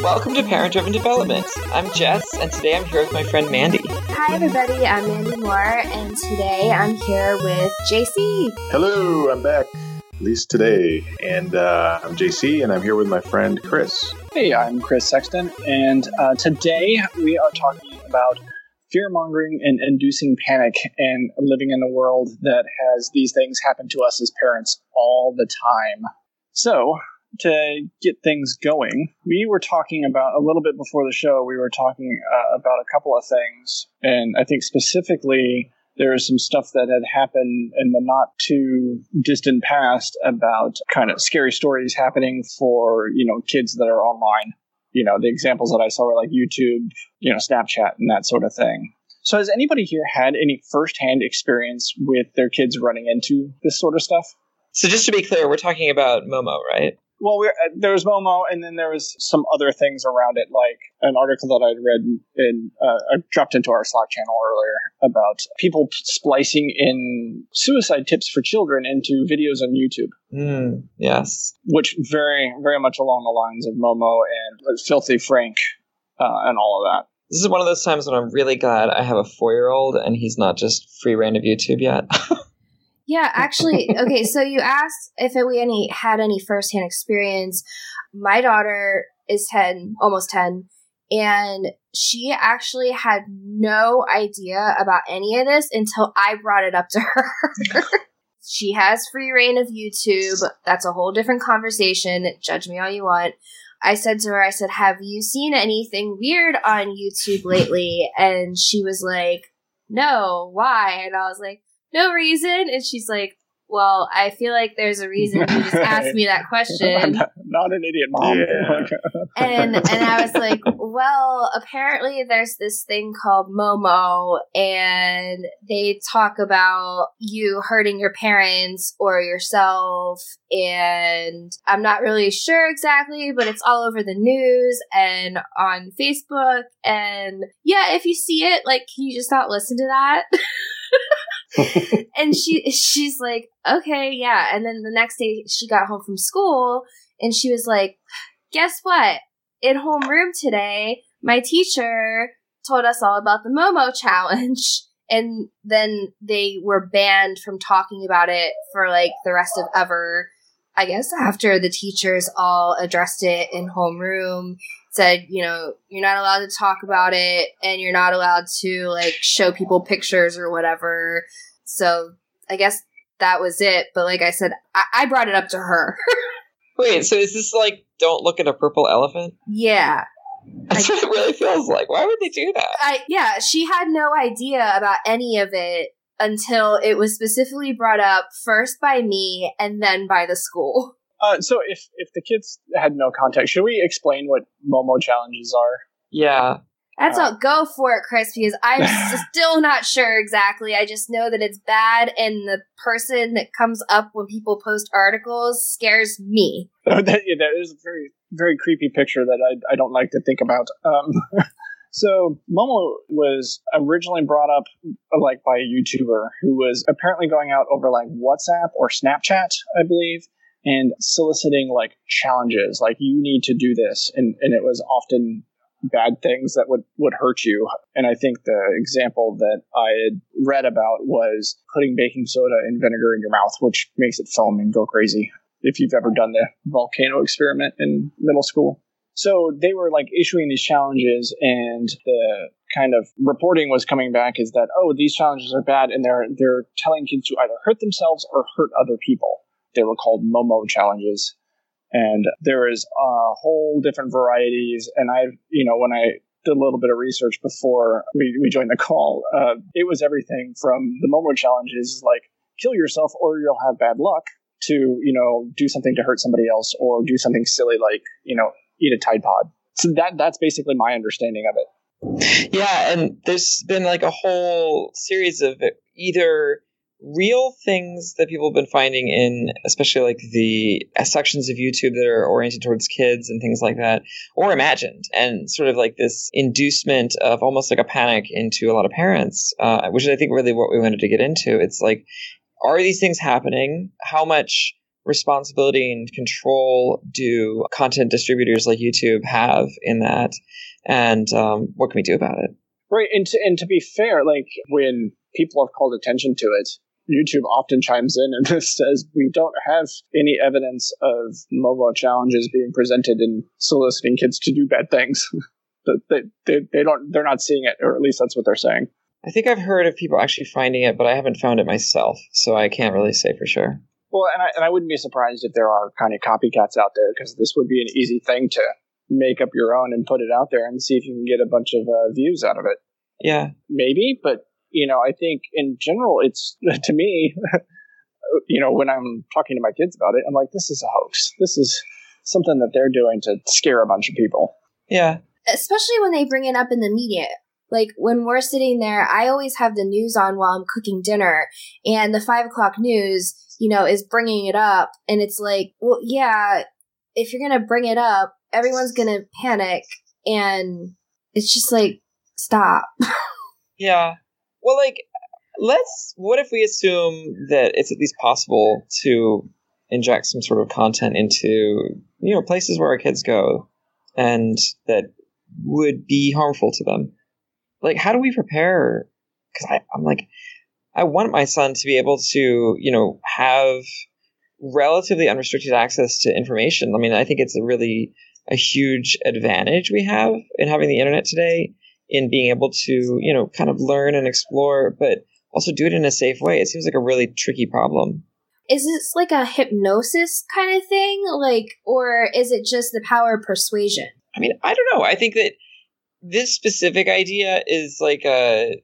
Welcome to Parent Driven Development. I'm Jess, and today I'm here with my friend Mandy. Hi, everybody. I'm Mandy Moore, and today I'm here with JC. Hello, I'm back. At least today. And uh, I'm JC, and I'm here with my friend Chris. Hey, I'm Chris Sexton, and uh, today we are talking about fear mongering and inducing panic and living in a world that has these things happen to us as parents all the time. So, to get things going, we were talking about a little bit before the show, we were talking uh, about a couple of things. And I think specifically, there was some stuff that had happened in the not too distant past about kind of scary stories happening for, you know, kids that are online. You know, the examples that I saw were like YouTube, you know, Snapchat and that sort of thing. So has anybody here had any firsthand experience with their kids running into this sort of stuff? So, just to be clear, we're talking about Momo, right? Well, uh, there was Momo, and then there was some other things around it, like an article that I'd read and uh, I dropped into our Slack channel earlier about people splicing in suicide tips for children into videos on YouTube. Mm, yes. Which very, very much along the lines of Momo and Filthy Frank uh, and all of that. This is one of those times when I'm really glad I have a four year old and he's not just free reign of YouTube yet. Yeah, actually, okay. So you asked if we any had any firsthand experience. My daughter is ten, almost ten, and she actually had no idea about any of this until I brought it up to her. she has free reign of YouTube. That's a whole different conversation. Judge me all you want. I said to her, I said, Have you seen anything weird on YouTube lately? And she was like, No, why? And I was like, no reason. And she's like, well, I feel like there's a reason you just asked me that question. not, not an idiot, mom. Yeah. and and I was like, well, apparently there's this thing called Momo, and they talk about you hurting your parents or yourself, and I'm not really sure exactly, but it's all over the news and on Facebook, and yeah, if you see it, like, can you just not listen to that? and she she's like, okay, yeah. And then the next day she got home from school and she was like, guess what? In homeroom today, my teacher told us all about the Momo challenge. And then they were banned from talking about it for like the rest of ever. I guess after the teachers all addressed it in homeroom, said, you know, you're not allowed to talk about it and you're not allowed to like show people pictures or whatever. So I guess that was it. But like I said, I, I brought it up to her. Wait, so is this like don't look at a purple elephant? Yeah. That's I, what it really feels like. Why would they do that? I yeah, she had no idea about any of it until it was specifically brought up first by me and then by the school. Uh, so if if the kids had no context, should we explain what Momo challenges are? Yeah. That's uh, go for it, Chris, because I'm still not sure exactly. I just know that it's bad, and the person that comes up when people post articles scares me. Oh, that, yeah, that is a very, very creepy picture that I, I don't like to think about. Um, so Momo was originally brought up like by a YouTuber who was apparently going out over like WhatsApp or Snapchat, I believe, and soliciting like challenges, like you need to do this, and and it was often bad things that would would hurt you. And I think the example that I had read about was putting baking soda and vinegar in your mouth, which makes it foam and go crazy. If you've ever done the volcano experiment in middle school. So they were like issuing these challenges, and the kind of reporting was coming back is that oh these challenges are bad, and they're they're telling kids to either hurt themselves or hurt other people. They were called Momo challenges. And there is a whole different varieties. And I, you know, when I did a little bit of research before we, we joined the call, uh, it was everything from the Momo challenges like kill yourself or you'll have bad luck to, you know, do something to hurt somebody else or do something silly like, you know, eat a Tide Pod. So that that's basically my understanding of it. Yeah, and there's been like a whole series of either real things that people have been finding in especially like the sections of YouTube that are oriented towards kids and things like that, or imagined, and sort of like this inducement of almost like a panic into a lot of parents, uh, which is I think really what we wanted to get into. It's like are these things happening? How much responsibility and control do content distributors like YouTube have in that? And um, what can we do about it? Right, and to, and to be fair, like when people have called attention to it, YouTube often chimes in and says we don't have any evidence of Momo challenges being presented and soliciting kids to do bad things. they, they, they don't they're not seeing it, or at least that's what they're saying. I think I've heard of people actually finding it, but I haven't found it myself, so I can't really say for sure. Well, and I, and I wouldn't be surprised if there are kind of copycats out there because this would be an easy thing to make up your own and put it out there and see if you can get a bunch of uh, views out of it. Yeah, maybe, but you know, I think in general, it's to me, you know, when I'm talking to my kids about it, I'm like, this is a hoax. This is something that they're doing to scare a bunch of people. Yeah. Especially when they bring it up in the media. Like when we're sitting there, I always have the news on while I'm cooking dinner, and the five o'clock news, you know, is bringing it up. And it's like, well, yeah, if you're going to bring it up, everyone's going to panic. And it's just like, stop. yeah. Well, like, let's. What if we assume that it's at least possible to inject some sort of content into you know places where our kids go, and that would be harmful to them? Like, how do we prepare? Because I'm like, I want my son to be able to you know have relatively unrestricted access to information. I mean, I think it's a really a huge advantage we have in having the internet today in being able to, you know, kind of learn and explore, but also do it in a safe way. It seems like a really tricky problem. Is this like a hypnosis kind of thing? Like, or is it just the power of persuasion? I mean, I don't know. I think that this specific idea is like a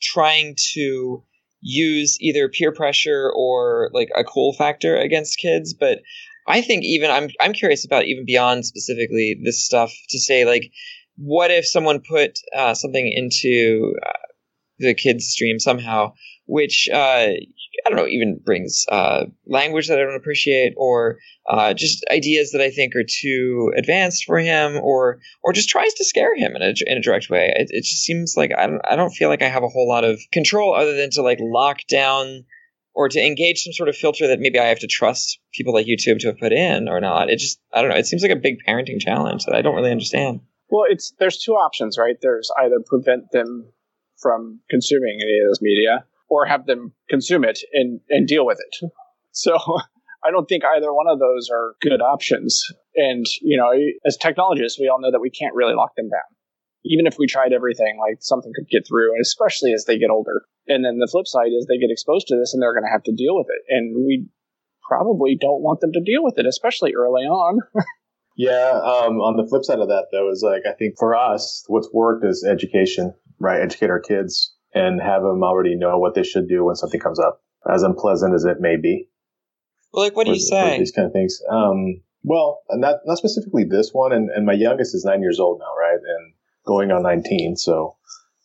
trying to use either peer pressure or like a cool factor against kids, but I think even I'm I'm curious about even beyond specifically this stuff to say like what if someone put uh, something into uh, the kids stream somehow which uh, i don't know even brings uh, language that i don't appreciate or uh, just ideas that i think are too advanced for him or or just tries to scare him in a, in a direct way it, it just seems like I don't, I don't feel like i have a whole lot of control other than to like lock down or to engage some sort of filter that maybe I have to trust people like YouTube to have put in or not. It just I don't know. It seems like a big parenting challenge that I don't really understand. Well, it's there's two options, right? There's either prevent them from consuming any of this media or have them consume it and, and deal with it. So I don't think either one of those are good options. And, you know, as technologists, we all know that we can't really lock them down. Even if we tried everything, like something could get through, and especially as they get older. And then the flip side is they get exposed to this and they're going to have to deal with it. And we probably don't want them to deal with it, especially early on. yeah. Um, on the flip side of that, though, is like, I think for us, what's worked is education, right? Educate our kids and have them already know what they should do when something comes up, as unpleasant as it may be. Well, like, what do you say? These kind of things. Um, well, not not specifically this one, and, and my youngest is nine years old now, right, and going on nineteen, so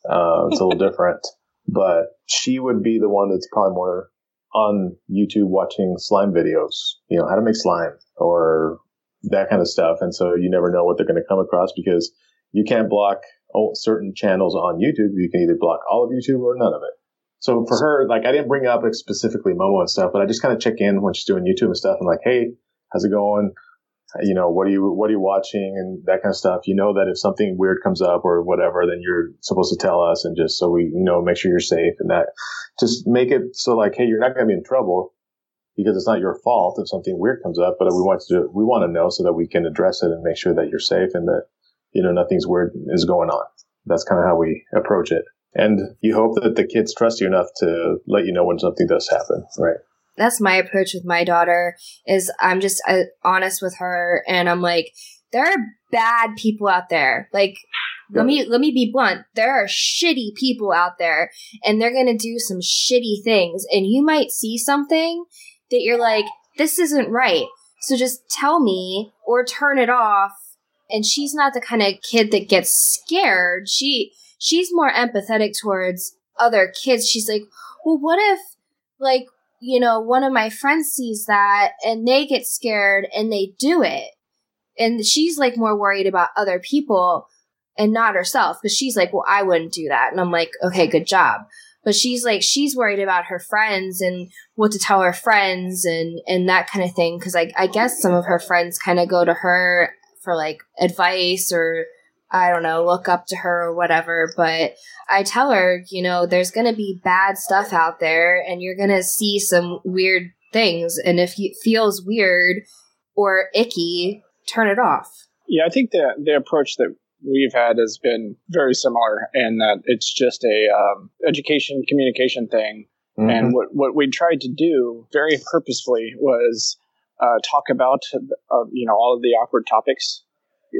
uh, it's a little different but she would be the one that's probably more on YouTube watching slime videos, you know, how to make slime or that kind of stuff. And so you never know what they're going to come across because you can't block certain channels on YouTube. You can either block all of YouTube or none of it. So for her, like I didn't bring up specifically Momo and stuff, but I just kind of check in when she's doing YouTube and stuff. I'm like, hey, how's it going? you know, what are you, what are you watching and that kind of stuff. You know that if something weird comes up or whatever, then you're supposed to tell us and just so we, you know, make sure you're safe and that just make it so like, Hey, you're not going to be in trouble because it's not your fault if something weird comes up, but we want to, we want to know so that we can address it and make sure that you're safe and that, you know, nothing's weird is going on. That's kind of how we approach it. And you hope that the kids trust you enough to let you know when something does happen, right? that's my approach with my daughter is i'm just uh, honest with her and i'm like there are bad people out there like let me let me be blunt there are shitty people out there and they're gonna do some shitty things and you might see something that you're like this isn't right so just tell me or turn it off and she's not the kind of kid that gets scared she she's more empathetic towards other kids she's like well what if like you know, one of my friends sees that and they get scared and they do it. And she's like more worried about other people and not herself because she's like, well, I wouldn't do that. And I'm like, okay, good job. But she's like she's worried about her friends and what to tell her friends and and that kind of thing because I, I guess some of her friends kind of go to her for like advice or I don't know, look up to her or whatever. But I tell her, you know, there's to be bad stuff out there and you're to see some weird things. And if it feels weird or icky, turn it off. Yeah, I think the, the approach that we've had has been very similar in that it's just a um, education communication thing. Mm-hmm. And what, what we tried to do very purposefully was uh, talk about, uh, you know, all of the awkward topics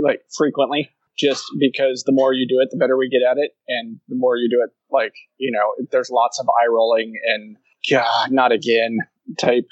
like frequently just because the more you do it, the better we get at it. And the more you do it, like, you know, there's lots of eye rolling and, God, not again type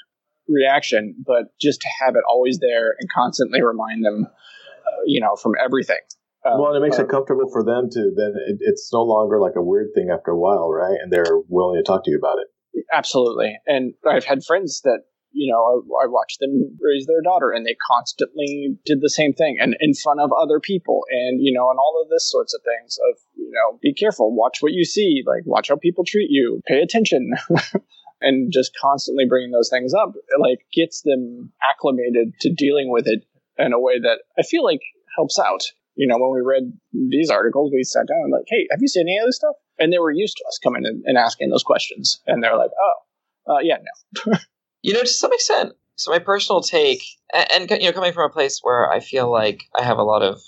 reaction, but just to have it always there and constantly remind them, uh, you know, from everything. Um, well, and it makes uh, it comfortable for them to then it, it's no longer like a weird thing after a while, right? And they're willing to talk to you about it. Absolutely. And I've had friends that you know, I, I, watched them raise their daughter, and they constantly did the same thing, and in front of other people, and you know, and all of this sorts of things. Of you know, be careful, watch what you see, like watch how people treat you, pay attention, and just constantly bringing those things up, like gets them acclimated to dealing with it in a way that I feel like helps out. You know, when we read these articles, we sat down and like, hey, have you seen any of this stuff? And they were used to us coming in and asking those questions, and they're like, oh, uh, yeah, no. You know, to some extent. So my personal take, and, and you know, coming from a place where I feel like I have a lot of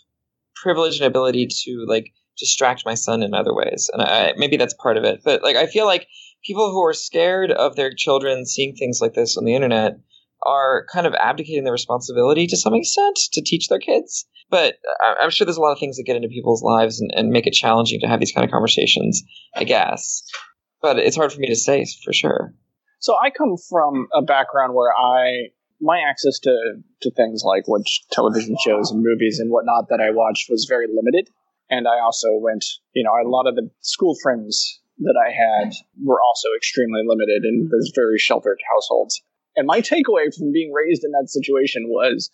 privilege and ability to like distract my son in other ways, and I, maybe that's part of it. But like, I feel like people who are scared of their children seeing things like this on the internet are kind of abdicating their responsibility to some extent to teach their kids. But I'm sure there's a lot of things that get into people's lives and, and make it challenging to have these kind of conversations, I guess. But it's hard for me to say for sure. So I come from a background where I my access to to things like which television shows and movies and whatnot that I watched was very limited. And I also went, you know, a lot of the school friends that I had were also extremely limited in those very sheltered households. And my takeaway from being raised in that situation was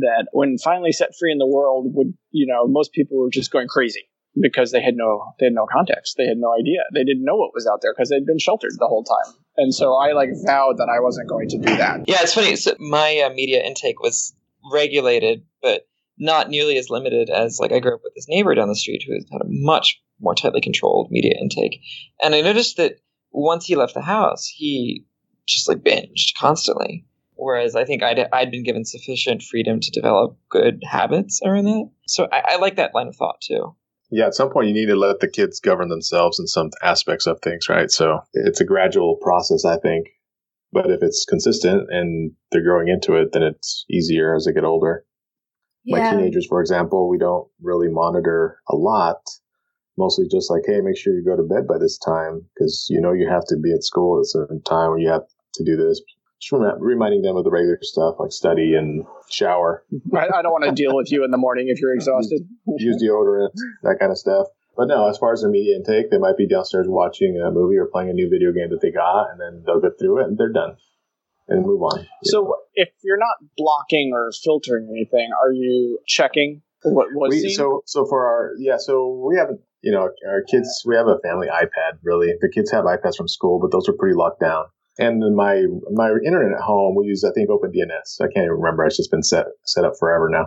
that when finally set free in the world, would you know, most people were just going crazy because they had no they had no context. They had no idea. They didn't know what was out there because they'd been sheltered the whole time. And so I like vowed that I wasn't going to do that. Yeah, it's funny. So my uh, media intake was regulated, but not nearly as limited as like I grew up with this neighbor down the street who had a much more tightly controlled media intake. And I noticed that once he left the house, he just like binged constantly. Whereas I think I'd, I'd been given sufficient freedom to develop good habits around that. So I, I like that line of thought too yeah, at some point you need to let the kids govern themselves in some aspects of things, right? So it's a gradual process, I think. But if it's consistent and they're growing into it, then it's easier as they get older. Yeah. My teenagers, for example, we don't really monitor a lot. Mostly just like, hey, make sure you go to bed by this time because you know you have to be at school at a certain time or you have to do this just reminding them of the regular stuff like study and shower. I, I don't want to deal with you in the morning if you're exhausted. Use deodorant, that kind of stuff. But no, as far as their media intake, they might be downstairs watching a movie or playing a new video game that they got, and then they'll get through it and they're done and move on. So if you're not blocking or filtering anything, are you checking what was we, so so for our yeah so we haven't you know our kids we have a family iPad really the kids have iPads from school but those are pretty locked down and my my internet at home, we use I think OpenDNS. I can't even remember. It's just been set set up forever now.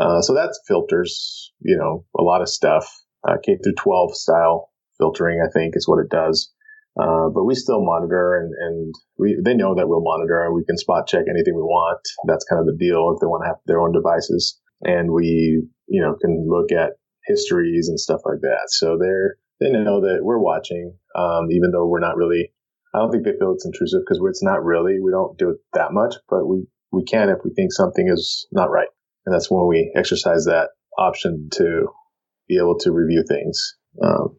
Uh, so that filters, you know, a lot of stuff. Uh, K through 12 style filtering, I think, is what it does. Uh, but we still monitor, and and we they know that we'll monitor, and we can spot check anything we want. That's kind of the deal if they want to have their own devices, and we you know can look at histories and stuff like that. So they're they know that we're watching, um, even though we're not really I don't think they feel it's intrusive because it's not really. We don't do it that much, but we, we can if we think something is not right. And that's when we exercise that option to be able to review things. Um,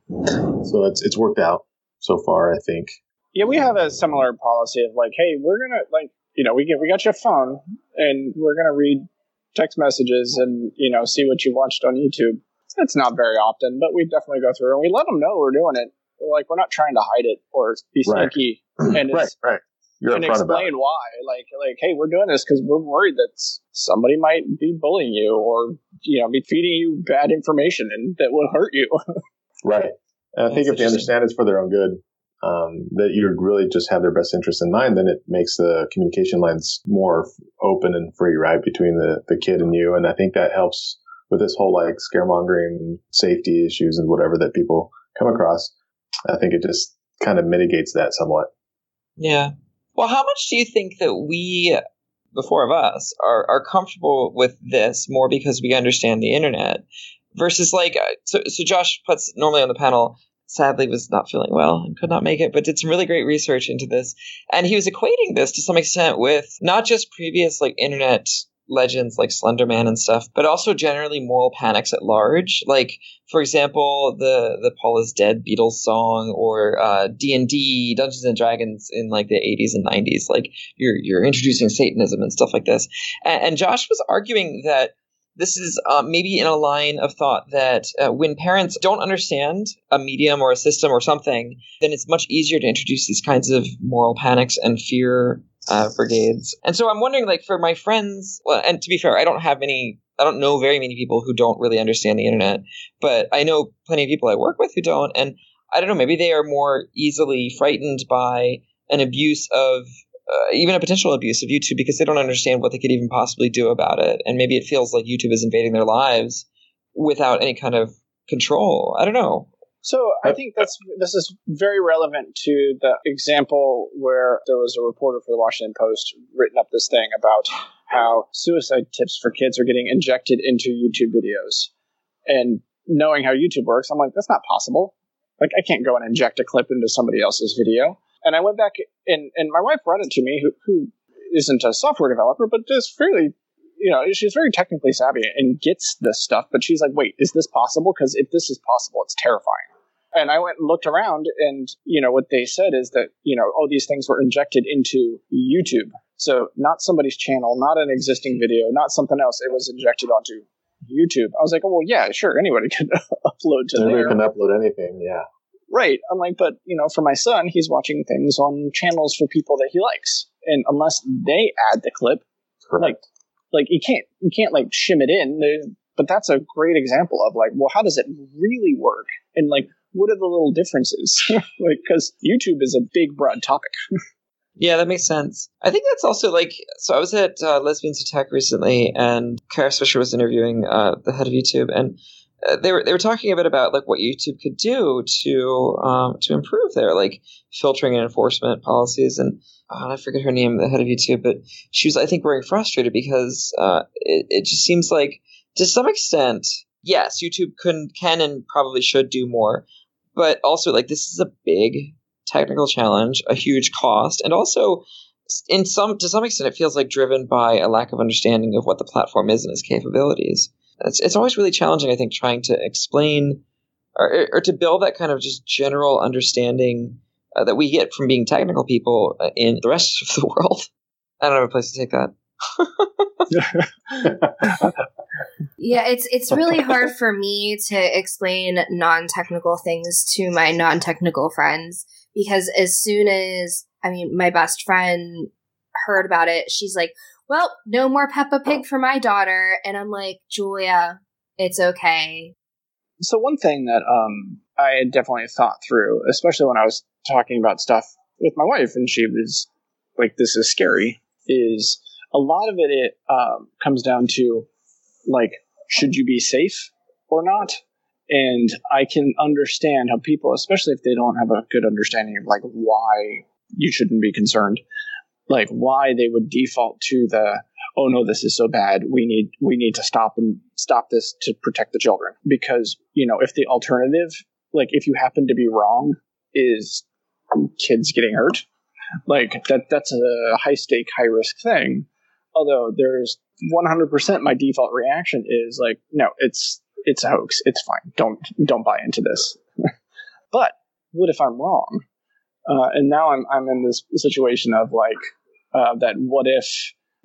so it's, it's worked out so far, I think. Yeah, we have a similar policy of like, hey, we're to like, you know, we get, we got your phone and we're to read text messages and, you know, see what you watched on YouTube. It's not very often, but we definitely go through and we let them know we're doing it like we're not trying to hide it or be sneaky right. and right, right. You're and explain why. Like, like, hey, we're doing this because we're worried that somebody might be bullying you or you know be feeding you bad information and that will hurt you. right. And I think if they understand it's for their own good, um, that you really just have their best interest in mind, then it makes the communication lines more open and free, right, between the, the kid and you. And I think that helps with this whole like scaremongering, safety issues, and whatever that people come across. I think it just kind of mitigates that somewhat. Yeah. Well, how much do you think that we, the four of us, are, are comfortable with this more because we understand the internet versus like, uh, so, so Josh Puetz normally on the panel sadly was not feeling well and could not make it, but did some really great research into this. And he was equating this to some extent with not just previous like internet legends like Slenderman and stuff, but also generally moral panics at large. Like, for example, the the Paul is Dead Beatles song, or uh, D and D Dungeons and Dragons in like the 80s and 90s. Like, you're you're introducing Satanism and stuff like this. And, and Josh was arguing that this is uh, maybe in a line of thought that uh, when parents don't understand a medium or a system or something, then it's much easier to introduce these kinds of moral panics and fear uh, brigades. And so I'm wondering, like, for my friends, well, and to be fair, I don't have any, I don't know very many people who don't really understand the internet, but I know plenty of people I work with who don't. And I don't know, maybe they are more easily frightened by an abuse of uh, even a potential abuse of YouTube because they don't understand what they could even possibly do about it. And maybe it feels like YouTube is invading their lives without any kind of control. I don't know. So I think that's this is very relevant to the example where there was a reporter for the Washington Post written up this thing about how suicide tips for kids are getting injected into YouTube videos. And knowing how YouTube works, I'm like, that's not possible. Like I can't go and inject a clip into somebody else's video. And I went back and, and my wife brought it to me, who, who isn't a software developer, but is fairly, you know, she's very technically savvy and gets this stuff. But she's like, wait, is this possible? Because if this is possible, it's terrifying. And I went and looked around, and you know what they said is that you know, oh, these things were injected into YouTube. So not somebody's channel, not an existing video, not something else. It was injected onto YouTube. I was like, oh well, yeah, sure, anybody can upload to Anybody there. can upload anything, yeah. Right. I'm like, but you know, for my son, he's watching things on channels for people that he likes, and unless they add the clip, Correct. like, like you can't you can't like shim it in. There- But that's a great example of like, well, how does it really work? And like, what are the little differences? like, because YouTube is a big, broad topic. Yeah, that makes sense. I think that's also like so. I was at uh, Lesbians Who Tech recently, and Kara Swisher was interviewing uh, the head of YouTube, and uh, they were they were talking a bit about like what YouTube could do to um, to improve their like filtering and enforcement policies. And uh, I forget her name, the head of YouTube, but she was I think very frustrated because uh, it it just seems like to some extent, yes, YouTube can can and probably should do more, but also like this is a big technical challenge, a huge cost, and also in some to some extent it feels like driven by a lack of understanding of what the platform is and its capabilities. It's it's always really challenging, I think, trying to explain or, or to build that kind of just general understanding uh, that we get from being technical people uh, in the rest of the world. I don't have a place to take that. Yeah, it's it's really hard for me to explain non-technical things to my non-technical friends because as soon as I mean my best friend heard about it, she's like, "Well, no more Peppa Pig for my daughter." And I'm like, "Julia, it's okay." so one thing that um, I had definitely thought through, especially when I was talking about stuff with my wife, and she was like, "This is scary," is a lot of it. It um, comes down to like, should you be safe or not? And I can understand how people, especially if they don't have a good understanding of like why you shouldn't be concerned, like why they would default to the oh no this is so bad. We need we need to stop and stop this to protect the children. Because you know if the alternative like if you happen to be wrong is kids getting hurt like that that's a high stake high risk thing. Although there's 100% my default reaction is like no it's it's a hoax. It's fine. Don't don't buy into this. But what if i'm wrong? Uh, and now i'm i'm in this situation of like uh, that what if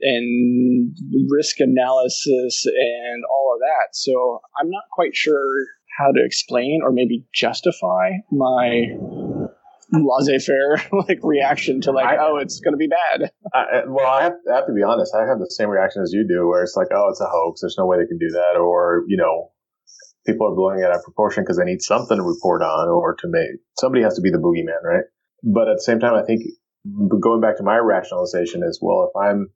and risk analysis and all of that. So I'm not quite sure how to explain or maybe justify my laissez-faire like reaction to like I- oh it's going to be bad I, well, I have, I have to be honest. I have the same reaction as you do, where it's like, oh, it's a hoax. There's no way they can do that, or you know, people are blowing it out of proportion because they need something to report on, or to make somebody has to be the boogeyman, right? but at the same time, I think going back to my rationalization is well, if I'm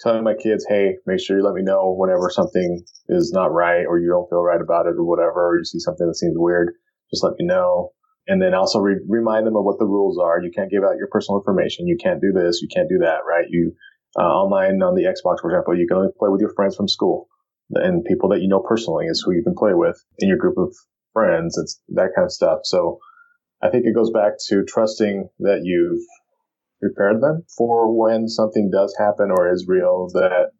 telling my kids, hey, make sure you let me know whenever something is not right or you don't feel right about it or whatever, or you see something that seems weird, just let me know. And then also re- remind them of what the rules are. You can't give out your personal information. You can't do this. You can't do that, right? You, uh, online on the Xbox, for example, you can only play with your friends from school and people that you know personally is who you can play with in your group of friends. It's that kind of stuff. So I think it goes back to trusting that you've prepared them for when something does happen or is real that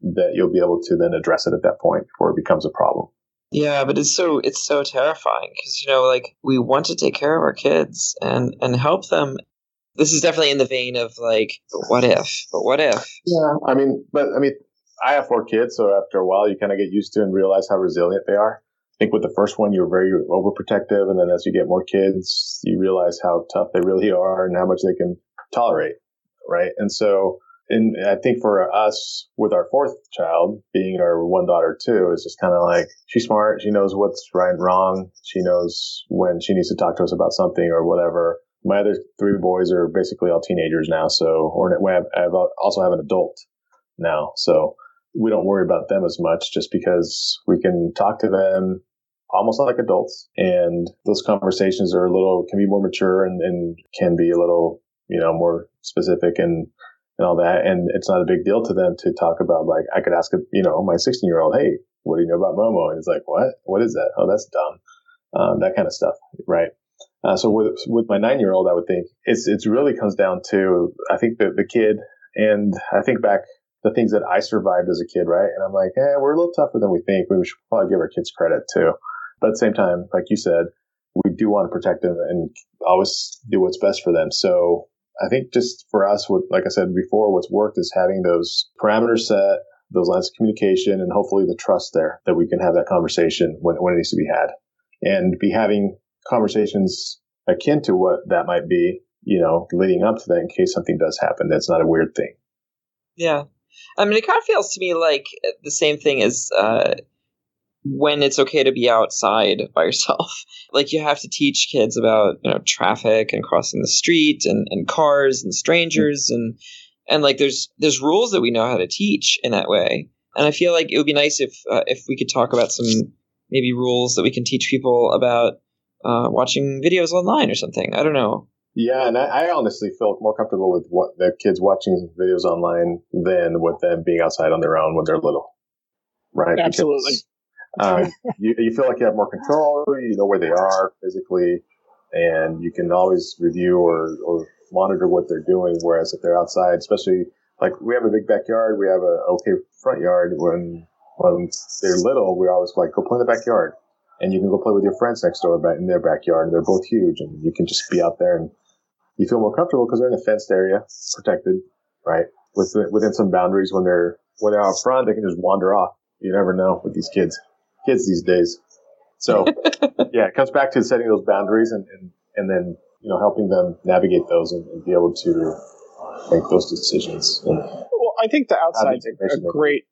that you'll be able to then address it at that point before it becomes a problem. Yeah, but it's so it's so terrifying because you know like we want to take care of our kids and and help them. This is definitely in the vein of like, but what if? But what if? Yeah, I mean, but I mean, I have four kids, so after a while, you kind of get used to and realize how resilient they are. I think with the first one, you're very overprotective, and then as you get more kids, you realize how tough they really are and how much they can tolerate, right? And so, and I think for us with our fourth child being our one daughter too, is just kind of like she's smart. She knows what's right and wrong. She knows when she needs to talk to us about something or whatever. My other three boys are basically all teenagers now. So, or I also have an adult now. So we don't worry about them as much just because we can talk to them almost like adults. And those conversations are a little, can be more mature and, and can be a little you know, more specific and, and all that. And it's not a big deal to them to talk about like, I could ask, a, you know, my 16 year old, Hey, what do you know about Momo? And he's like, what, what is that? Oh, that's dumb. Um, that kind of stuff. Right. Uh, so with, with my nine year old, I would think it's, it's really comes down to, I think the, the kid and I think back the things that I survived as a kid, right? And I'm like, eh, we're a little tougher than we think. We should probably give our kids credit too. But at the same time, like you said, we do want to protect them and always do what's best for them. So I think just for us, what, like I said before, what's worked is having those parameters set, those lines of communication, and hopefully the trust there that we can have that conversation when, when it needs to be had and be having conversations akin to what that might be, you know, leading up to that in case something does happen. That's not a weird thing. Yeah. I mean, it kind of feels to me like the same thing as, uh, when it's okay to be outside by yourself. like you have to teach kids about, you know, traffic and crossing the street and, and cars and strangers and and like there's there's rules that we know how to teach in that way. And I feel like it would be nice if uh, if we could talk about some maybe rules that we can teach people about uh, watching videos online or something. I don't know. Yeah, and I, I, honestly feel more comfortable with what the kids watching videos online than with them being outside on their own when they're little. Right? Absolutely. Because um, you, you feel like you have more control. You know where they are physically, and you can always review or, or monitor what they're doing. Whereas if they're outside, especially like we have a big backyard, we have a okay front yard. When when they're little, we always like go play in the backyard, and you can go play with your friends next door in their backyard. And they're both huge, and you can just be out there and you feel more comfortable because they're in a fenced area, protected, right? Within, within some boundaries. When they're when they're out front, they can just wander off. You never know with these kids kids these days. So yeah, it comes back to setting those boundaries and, and, and then, you know, helping them navigate those and, and be able to make those decisions. And well, I think the outside's a, a great,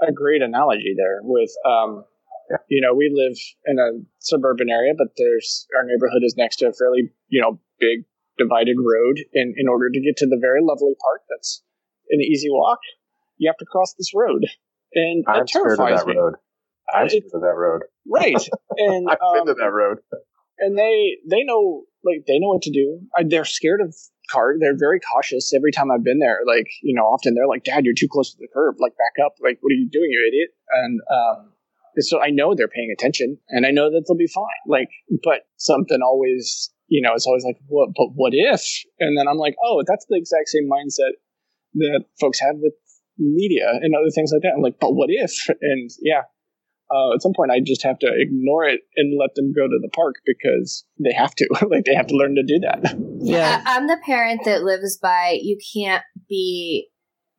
a great analogy there with, um, yeah. you know, we live in a suburban area, but there's our neighborhood is next to a fairly, you know, big divided road. And in order to get to the very lovely park that's an easy walk, you have to cross this road. And I'm terrifies me. Road. I've been to that road. Right. And I've um, been to um, that road. and they they know like they know what to do. I, they're scared of car. They're very cautious every time I've been there. Like you know, often they're like, "Dad, you're too close to the curb. Like back up. Like what are you doing, you idiot?" And um, so I know they're paying attention, and I know that they'll be fine. Like, but something always, you know, it's always like, "What? But what if?" And then I'm like, "Oh, that's the exact same mindset that folks have with media and other things like that." I'm like, "But what if?" And yeah, uh, at some point I just have to ignore it and let them go to the park because they have to. like they have to learn to do that. Yeah. I'm the parent that lives by you can't be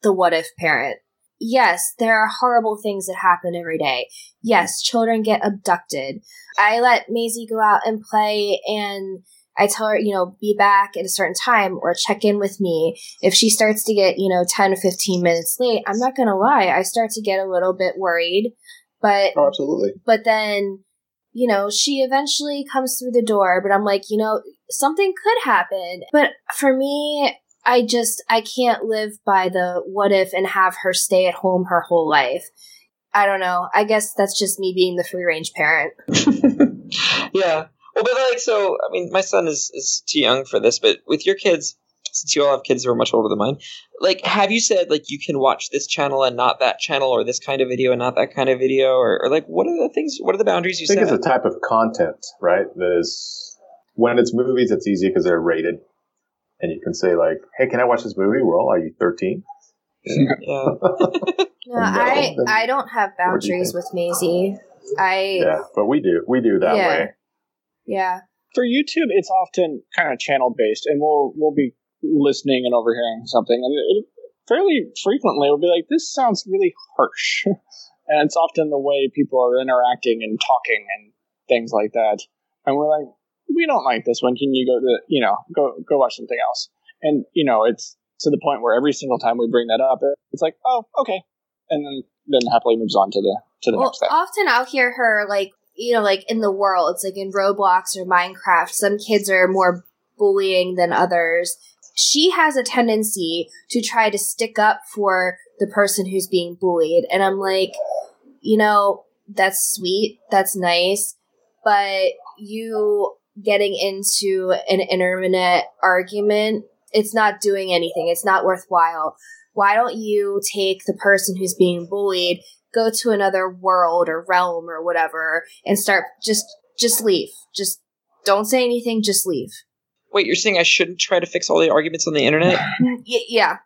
the what if parent. Yes, there are horrible things that happen every day. Yes, children get abducted. I let Maisie go out and play and I tell her, you know, be back at a certain time or check in with me. If she starts to get, you know, 10 to 15 minutes late, I'm not going to lie. I start to get a little bit worried but oh, absolutely. But then you know, she eventually comes through the door, but I'm like, you know, something could happen. But for me, I just, I can't live by the what if and have her stay at home her whole life. I don't know. I guess that's just me being the free range parent. yeah. Well, but like, so, I mean, my son is, is too young for this, but with your kids, since you all have kids who are much older than mine, like, have you said, like, you can watch this channel and not that channel, or this kind of video and not that kind of video, or, or like, what are the things, what are the boundaries you I think set? it's a type of content, right? That is, when it's movies, it's easy because they're rated. And you can say, like, hey, can I watch this movie? Well, are you 13? yeah. No, No, uh, I then I don't have what do boundaries with Maisie. I Yeah, but we do. We do that Yeah. way. yeah. For YouTube, it's often kind of channel based, and we'll we'll be listening and overhearing something, and it, fairly frequently we'll be like, "This sounds really harsh," and it's often the way people are interacting and talking and things like that, and we're like, "We don't like this one. Can you go to you know go go watch something else?" And you know, it's to the point where every single time we bring that up, it's like, "Oh, okay," and then then happily moves on to the to the Well, next thing. often I'll hear her like you know like in the world, it's like in Roblox or Minecraft. Some kids are more bullying than others. She has a tendency to try to stick up for the person who's being bullied, and I'm like, you know, that's sweet, that's nice, but you getting into an internet argument, it's not doing anything. It's not worthwhile. Why don't you take the person who's being bullied, go to another world or realm or whatever, and start just just leave. Just don't say anything. Just leave. Wait, you're saying I shouldn't try to fix all the arguments on the internet? Yeah,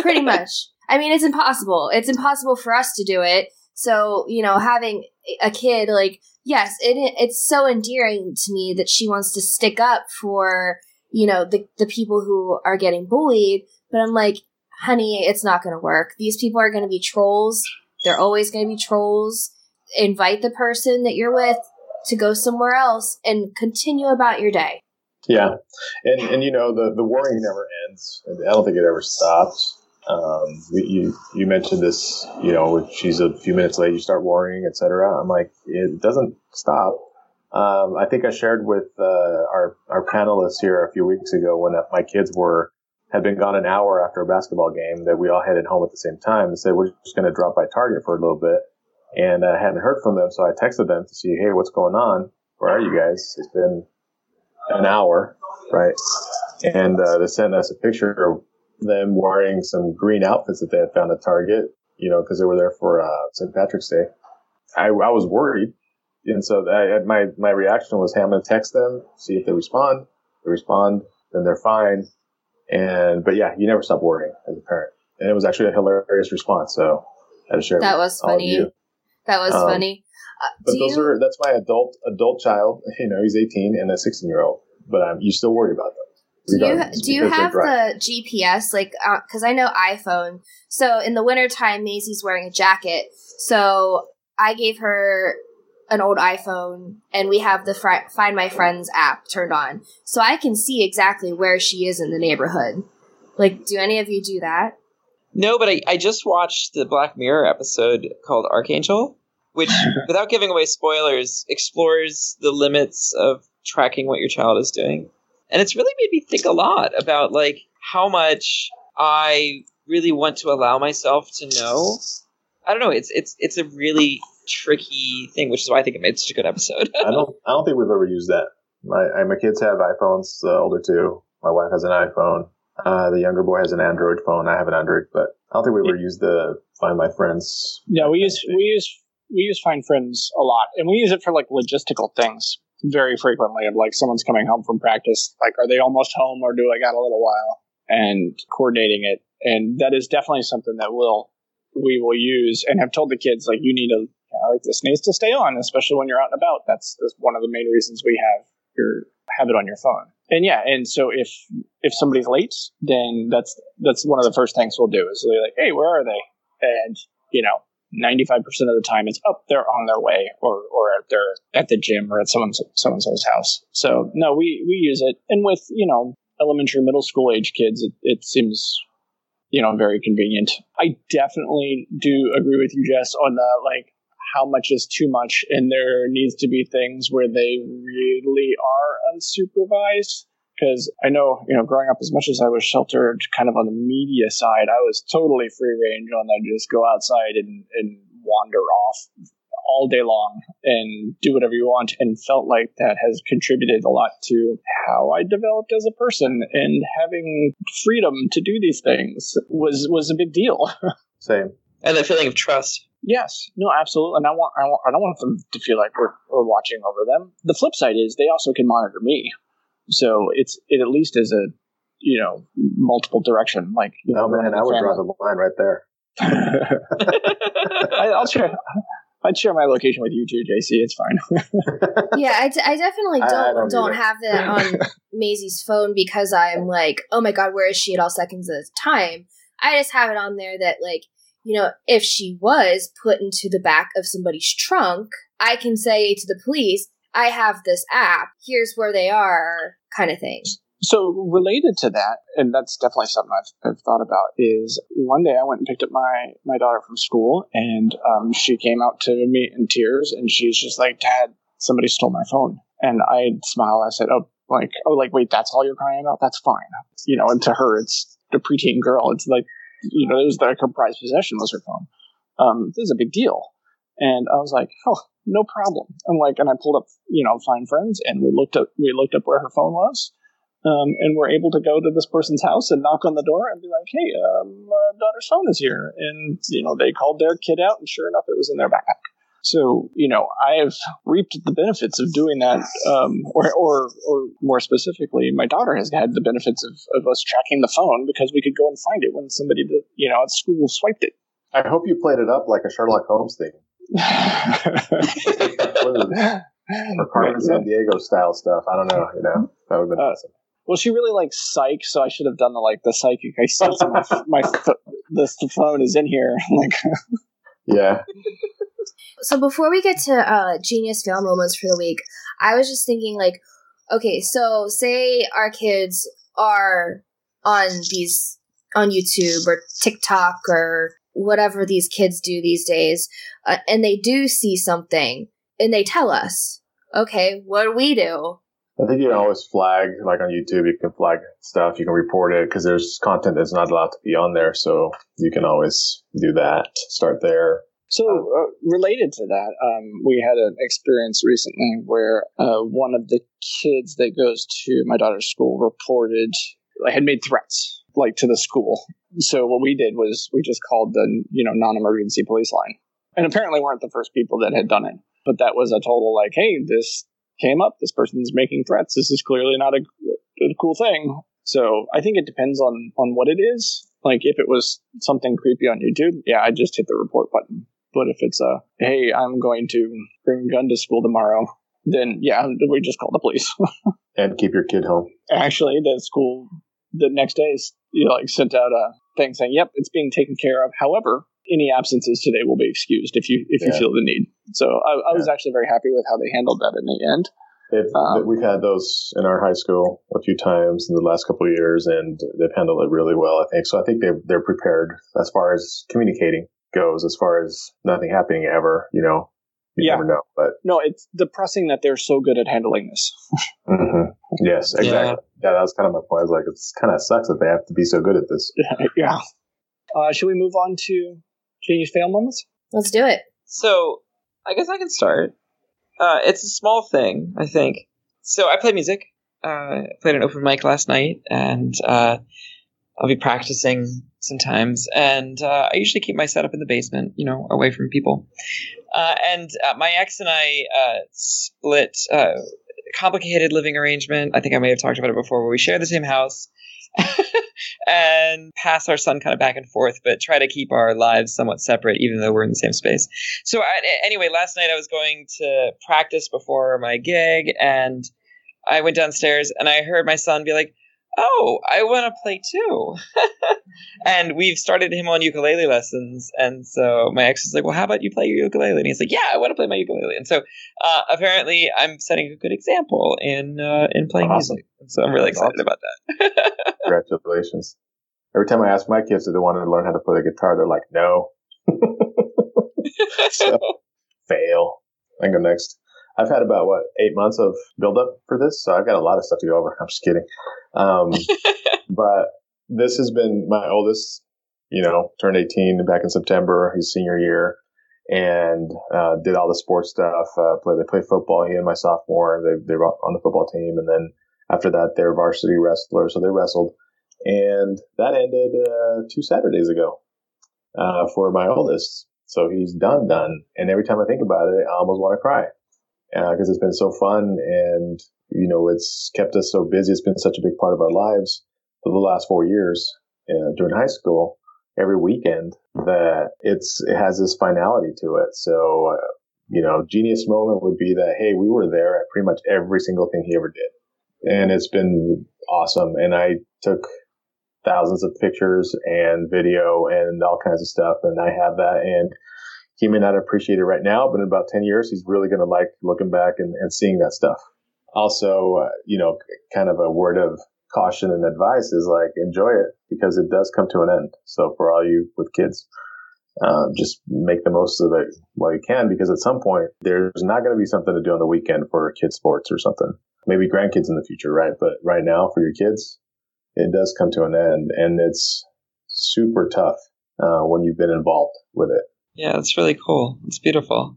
pretty much. I mean, it's impossible. It's impossible for us to do it. So, you know, having a kid, like, yes, it it's so endearing to me that she wants to stick up for, you know, the, the people who are getting bullied. But I'm like, honey, it's not going to work. These people are going to be trolls. They're always going to be trolls. Invite the person that you're with to go somewhere else and continue about your day. Yeah, and and you know the the worrying never ends. I don't think it ever stops. Um, you you mentioned this, you know, she's a few minutes late, you start worrying, etc. I'm like, it doesn't stop. Um, I think I shared with uh, our our panelists here a few weeks ago when uh, my kids were had been gone an hour after a basketball game that we all headed home at the same time and said we're just going to drop by Target for a little bit, and I hadn't heard from them, so I texted them to see, hey, what's going on? Where are you guys? It's been an hour, right? And uh, they sent us a picture of them wearing some green outfits that they had found at Target, you know, because they were there for uh, St. Patrick's Day. I, I was worried, and so I, my my reaction was, "Hey, I'm going to text them, see if they respond. They respond, then they're fine." And but yeah, you never stop worrying as a parent, and it was actually a hilarious response. So I had to share. That was funny. That was Um, funny. Uh, But those you, are that's my adult adult child. You know, he's 18 and a 16 year old. But um, you still worry about them. do you, do you have the GPS? Like, because I know iPhone. So in the wintertime, Maisie's wearing a jacket. So I gave her an old iPhone, and we have the fri- Find My Friends app turned on, so I can see exactly where she is in the neighborhood. Like, do any of you do that? No, but I, I just watched the Black Mirror episode called Arkangel, which, without giving away spoilers, explores the limits of tracking what your child is doing. And it's really made me think a lot about like how much I really want to allow myself to know. I don't know, it's it's it's a really tricky thing, which is why I think it made such a good episode. I don't. I don't think we've ever used that. My my kids have iPhones. The older two. My wife has an iPhone. Uh, the younger boy has an Android phone. I have an Android, but I don't think we ever used the Find My Friends. Yeah, we use we use we use Find Friends a lot, and we use it for like logistical things very frequently. Of like someone's coming home from practice, like are they almost home or do I got a little while? And coordinating it, and that is definitely something that will we will use and have told the kids like you need to you know, like this needs to stay on, especially when you're out and about. That's, that's one of the main reasons we have your have it on your phone. And yeah, and so if if somebody's late, then that's that's one of the first things we'll do is we're like, hey, where are they? And you know, ninety five percent of the time it's up, they're on their way, or or at their at the gym or at someone's someone's house. So no, we we use it, and with you know elementary, middle school age kids, it, it seems you know very convenient. I definitely do agree with you, Jess, on the like how much is too much, and there needs to be things where they really are unsupervised. Because I know, you know, growing up, as much as I was sheltered kind of on the media side, I was totally free range on that. Just go outside and, and wander off all day long and do whatever you want and felt like that has contributed a lot to how I developed as a person and having freedom to do these things was was a big deal. Same. And the feeling of trust. Yes, no, absolutely. And I want, I want, I don't want them to feel like we're, we're watching over them. The flip side is they also can monitor me, so it's it at least is a you know multiple direction. Like, you Oh know, man, I would draw the line right there. I, I'll share. I'd share my location with you too, JC. It's fine. yeah, I, d- I definitely don't I don't, don't have that on Maisie's phone because I'm like, oh my god, where is she at all seconds of a time? I just have it on there that like, you know, if she was put into the back of somebody's trunk, I can say to the police, I have this app. Here's where they are, kind of thing. So related to that, and that's definitely something I've, I've thought about, is one day I went and picked up my, my daughter from school, and um, she came out to me in tears, and she's just like, "Dad, somebody stole my phone." And I smiled. I said, "Oh, like, oh, like, wait, that's all you're crying about? That's fine." You know, and to her, it's a preteen girl. It's like, you know, it was like her prized possession was her phone. Um, this is a big deal. And I was like, "Oh, no problem." I'm like, and I pulled up, you know, Find Friends, and we looked up, we looked up where her phone was um, and we're able to go to this person's house and knock on the door and be like, "Hey, um, uh, daughter's phone is here," and you know they called their kid out, and sure enough, it was in their backpack. So you know I've reaped the benefits of doing that, um, or, or or more specifically, my daughter has had the benefits of, of us tracking the phone because we could go and find it when somebody you know at school swiped it. I hope you played it up like a Sherlock Holmes thing or Carmen Sandiego style stuff. I don't know. You know, that would have been Uh, awesome. Well, she really likes psych, so I should have done the like the psychic. I sense my my ph- the, the phone is in here. like Yeah. So before we get to uh, genius fail moments for the week, I was just thinking like, okay, so say our kids are on these on YouTube or TikTok or whatever these kids do these days, uh, and they do see something and they tell us, okay, what do we do? I think you can always flag, like on YouTube, you can flag stuff, you can report it because there's content that's not allowed to be on there. So you can always do that. Start there. So, uh, related to that, um, we had an experience recently where uh, one of the kids that goes to my daughter's school reported, like, had made threats, like, to the school. So, what we did was we just called the, you know, non emergency police line. And apparently weren't the first people that had done it. But that was a total, like, hey, this came up. This person's making threats. This is clearly not a, a cool thing. So, I think it depends on, on what it is. Like, if it was something creepy on YouTube, yeah, I just hit the report button. But if it's a, hey, I'm going to bring a gun to school tomorrow, then yeah, we just call the police. And keep your kid home. Actually, the school the next day, you know, like sent out a thing saying, "Yep, it's being taken care of." However, any absences today will be excused if you if you feel the need. So I, I was actually very happy with how they handled that in the end. Um, we've had those in our high school a few times in the last couple of years, and they've handled it really well. I think so. I think they're they're prepared as far as communicating goes. As far as nothing happening ever, you know, you Yeah. never know. But No, it's depressing that they're so good at handling this. mhm. yes, exactly. Yeah. that was kind of my point. I was like, it's kind of sucks that they have to be so good at this. yeah. Uh, should we move on to genius fail moments? Let's do it. So I guess I can start. Uh, it's a small thing, I think. So I play music. Uh, I played an open mic last night, and uh, I'll be practicing sometimes. And uh, I usually keep my setup in the basement, you know, away from people. Uh, and uh, my ex and I uh, split. Uh, complicated living arrangement. I think I may have talked about it before, where we share the same house. and pass our son kind of back and forth, but try to keep our lives somewhat separate, even though we're in the same space. So, I, anyway, last night I was going to practice before my gig, and I went downstairs and I heard my son be like, "Oh, I want to play too." and we've started him on ukulele lessons, and so my ex is like, "Well, how about you play your ukulele?" And he's like, "Yeah, I want to play my ukulele." And so, uh, apparently, I'm setting a good example in uh, in playing Awesome. music. So I'm really That's excited awesome. about that. Congratulations. Every time I ask my kids if they wanted to learn how to play the guitar, they're like, no. So, fail. I go next. I've had about what eight months of build up for this, so I've got a lot of stuff to go over. I'm just kidding. Um, but this has been my oldest. You know, turned 18 back in September. His senior year, and uh, did all the sports stuff. Uh, play, they played football. He and my sophomore. They they were on the football team, and then after that, they're varsity wrestlers, so they wrestled. And that ended uh, two Saturdays ago uh, for my oldest. So he's done, done. And every time I think about it, I almost want to cry because uh, it's been so fun and, you know, it's kept us so busy. It's been such a big part of our lives for the last four years uh, during high school, every weekend that it's, it has this finality to it. So, uh, you know, genius moment would be that, hey, we were there at pretty much every single thing he ever did. And it's been awesome. And I took thousands of pictures and video and all kinds of stuff. And I have that. And he may not appreciate it right now, but in about 10 years, he's really going to like looking back and, and seeing that stuff. Also, uh, you know, kind of a word of caution and advice is like enjoy it because it does come to an end. So for all you with kids, um, just make the most of it while you can because at some point there's not going to be something to do on the weekend for kids sports or something. Maybe grandkids in the future, right? But right now for your kids, it does come to an end and it's super tough uh, when you've been involved with it. Yeah, it's really cool. It's beautiful.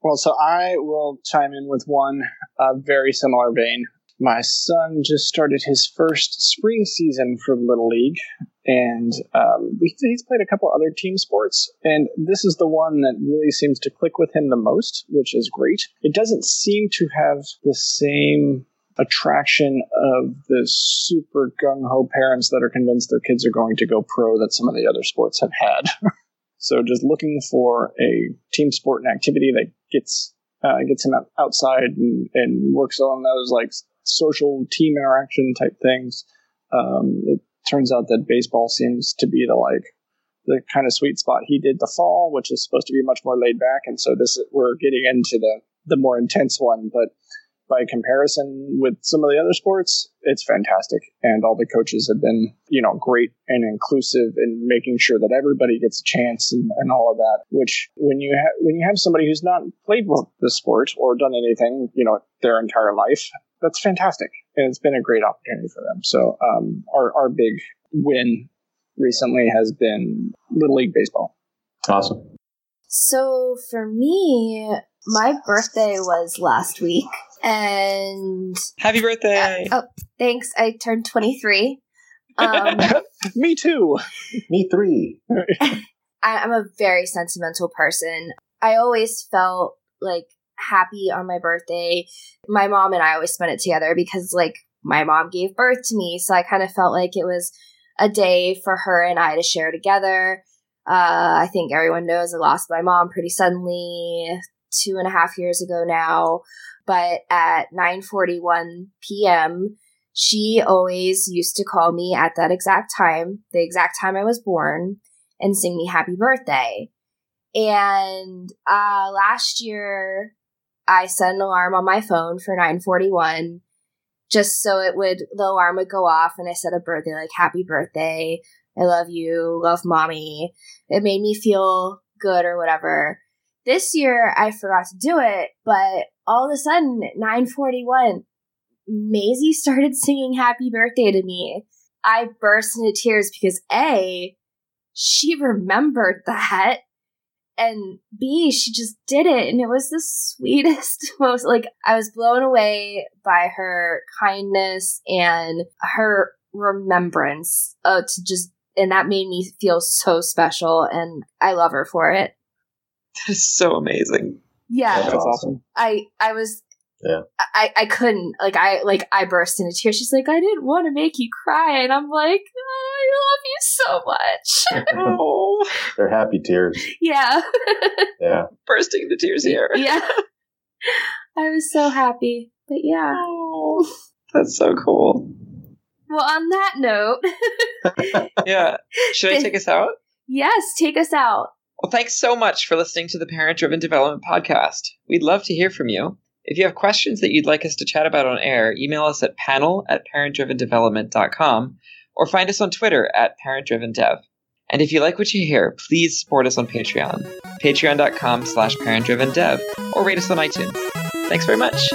Well, so I will chime in with one uh, very similar vein. My son just started his first spring season for Little League, and um, he's played a couple other team sports, and this is the one that really seems to click with him the most, which is great. It doesn't seem to have the same attraction of the super gung ho parents that are convinced their kids are going to go pro that some of the other sports have had. so just looking for a team sport and activity that gets uh, gets him outside and, and, works on those like social team interaction type things. Um, it turns out that baseball seems to be the like the kind of sweet spot he did the fall, which is supposed to be much more laid back, and so this we're getting into the the more intense one, but by comparison with some of the other sports, it's fantastic. And all the coaches have been, you know, great and inclusive in making sure that everybody gets a chance and, and all of that. Which when you have when you have somebody who's not played the sport or done anything, you know, their entire life, that's fantastic. And it's been a great opportunity for them. So um, our our big win recently has been Little League baseball. Awesome. So for me, my birthday was last week and happy birthday! Uh, oh, thanks. I turned twenty three. Um, Me too. Me three. I, I'm a very sentimental person. I always felt like happy on my birthday. My mom and I always spent it together because like my mom gave birth to me, so I kind of felt like it was a day for her and I to share together. Uh, I think everyone knows I lost my mom pretty suddenly two and a half years ago now but at 9:41 p.m. she always used to call me at that exact time, the exact time I was born, and sing me happy birthday. And uh, last year, I set an alarm on my phone for 9:41, just so it would the alarm would go off, and I said a birthday like "Happy birthday, I love you, love mommy." It made me feel good or whatever. This year I forgot to do it, but all of a sudden, 941, Maisie started singing happy birthday to me. I burst into tears because A, she remembered that. And B, she just did it. And it was the sweetest, most like I was blown away by her kindness and her remembrance uh, to just, and that made me feel so special. And I love her for it. That is so amazing. Yeah, that's awesome. I I was yeah. I, I couldn't like I like I burst into tears. She's like, I didn't want to make you cry, and I'm like, oh, I love you so much. oh, they're happy tears. Yeah. yeah. Bursting into tears here. Yeah. I was so happy, but yeah. Oh, that's so cool. Well, on that note, yeah. Should I take us out? Yes, take us out. Well, thanks so much for listening to the Parent Driven Development Podcast. We'd love to hear from you. If you have questions that you'd like us to chat about on air, email us at panel at parentdrivendevelopment.com or find us on Twitter at parentdrivendev. And if you like what you hear, please support us on Patreon. Patreon.com slash parentdrivendev or rate us on iTunes. Thanks very much.